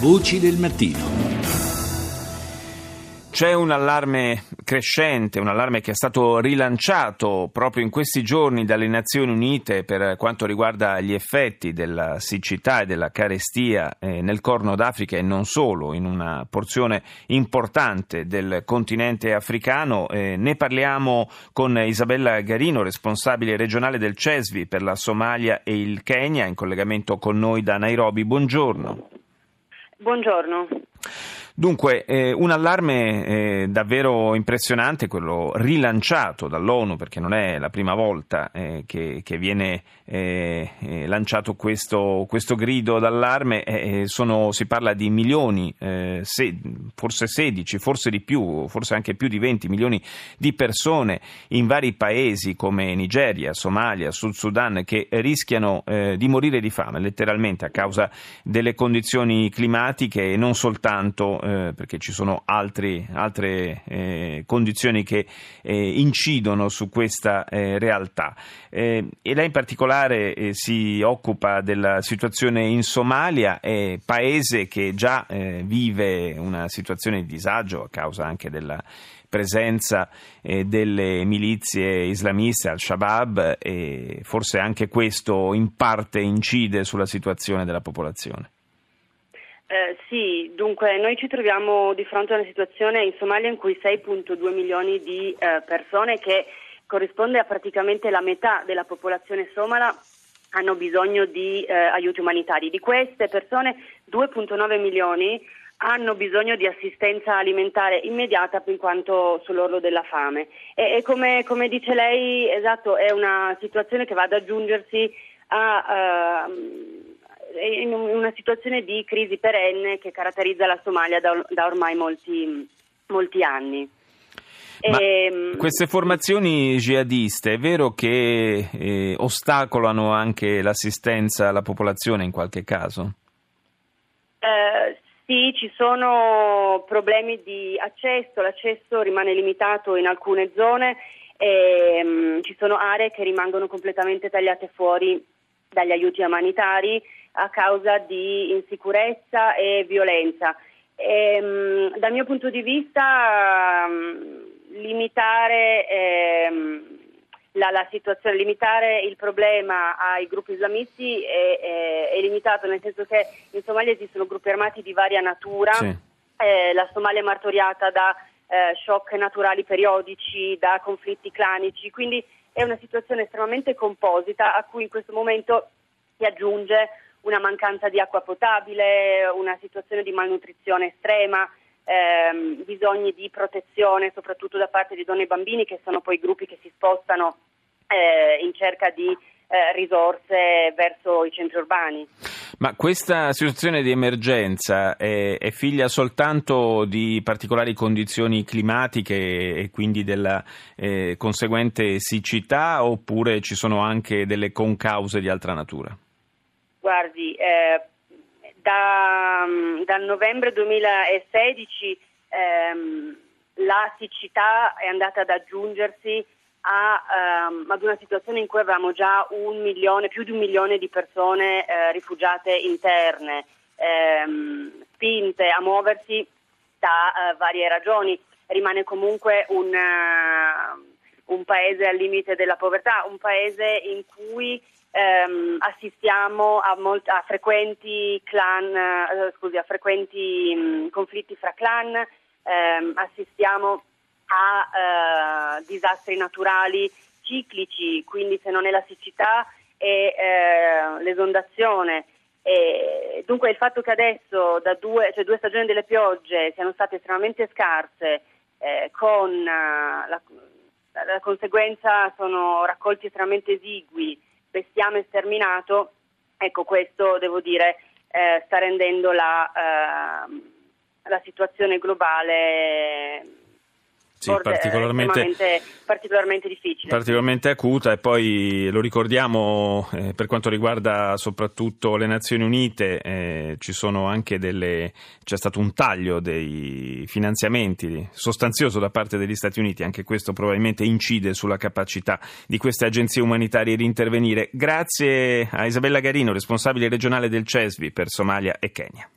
Voci del mattino. C'è un allarme crescente, un allarme che è stato rilanciato proprio in questi giorni dalle Nazioni Unite per quanto riguarda gli effetti della siccità e della carestia eh, nel Corno d'Africa e non solo, in una porzione importante del continente africano. Eh, ne parliamo con Isabella Garino, responsabile regionale del CESVI per la Somalia e il Kenya, in collegamento con noi da Nairobi. Buongiorno. Buongiorno. Dunque, eh, un allarme eh, davvero impressionante, quello rilanciato dall'ONU, perché non è la prima volta eh, che, che, viene eh, eh, lanciato questo, questo, grido d'allarme. Eh, sono, si parla di milioni, se, forse 16, forse di più, forse anche più di 20 milioni di persone in vari paesi come Nigeria, Somalia, Sud Sudan, che rischiano di morire di fame, letteralmente a causa delle condizioni climatiche e non soltanto eh, perché ci sono altri, altre eh, condizioni che eh, incidono su questa eh, realtà. Eh, e lei in particolare si occupa della situazione in Somalia, paese che già vive una situazione di disagio a causa anche della presenza eh, delle milizie islamiste, al-Shabaab, e forse anche questo in parte incide sulla situazione della popolazione. Eh, sì, dunque noi ci troviamo di fronte a una situazione in Somalia in cui 6.2 milioni di eh, persone, che corrisponde a praticamente la metà della popolazione somala, hanno bisogno di eh, aiuti umanitari. Di queste persone 2.9 milioni hanno bisogno di assistenza alimentare immediata in quanto sull'orlo della fame. E, e come, come, dice lei, esatto, è una situazione che va ad aggiungersi a... Uh, in una situazione di crisi perenne che caratterizza la Somalia da, da ormai molti, molti anni. Ma e, ehm, queste formazioni jihadiste è vero che eh, ostacolano anche l'assistenza alla popolazione in qualche caso? Eh, sì, ci sono problemi di accesso, l'accesso rimane limitato in alcune zone e um, ci sono aree che rimangono completamente tagliate fuori dagli aiuti umanitari a causa di insicurezza e violenza. E, um, dal mio punto di vista um, limitare ehm, la, la, situazione, limitare il problema ai gruppi islamisti è, è, è, limitato, nel senso che in Somalia esistono gruppi armati di varia natura, sì. eh, la Somalia è martoriata da eh, shock naturali periodici, da conflitti clanici, quindi è una situazione estremamente composita a cui in questo momento si aggiunge una mancanza di acqua potabile, una situazione di malnutrizione estrema, ehm, bisogni di protezione soprattutto da parte di donne e bambini che sono poi gruppi che si spostano eh, in cerca di eh, risorse verso i centri urbani. Ma questa situazione di emergenza è, è, figlia soltanto di particolari condizioni climatiche e quindi della eh, conseguente siccità oppure ci sono anche delle concause di altra natura? Guardi, eh, da, dal novembre 2016 ehm, la siccità è andata ad aggiungersi a, um, ad una situazione in cui avevamo già milione, più di un milione di persone eh, rifugiate interne, ehm, spinte a muoversi da uh, varie ragioni. Rimane comunque un, uh, un, paese al limite della povertà, un paese in cui ehm, assistiamo a, molt- a, frequenti clan, uh, scusi, a frequenti mh, conflitti fra clan, ehm, assistiamo a uh, disastri naturali ciclici, quindi se non è la siccità è uh, l'esondazione. E dunque il fatto che adesso da due, cioè due stagioni delle piogge siano state estremamente scarse, eh, con uh, la, la, conseguenza sono raccolti estremamente esigui, bestiame sterminato, ecco questo devo dire eh, sta rendendo la, eh, la situazione globale sì, particolarmente, particolarmente, difficile. Particolarmente acuta e poi lo ricordiamo eh, per quanto riguarda soprattutto le Nazioni Unite, eh, ci sono anche delle, c'è stato un taglio dei finanziamenti sostanzioso da parte degli Stati Uniti, anche questo probabilmente incide sulla capacità di queste agenzie umanitarie di intervenire. Grazie a Isabella Garino, responsabile regionale del CESVI per Somalia e Kenya.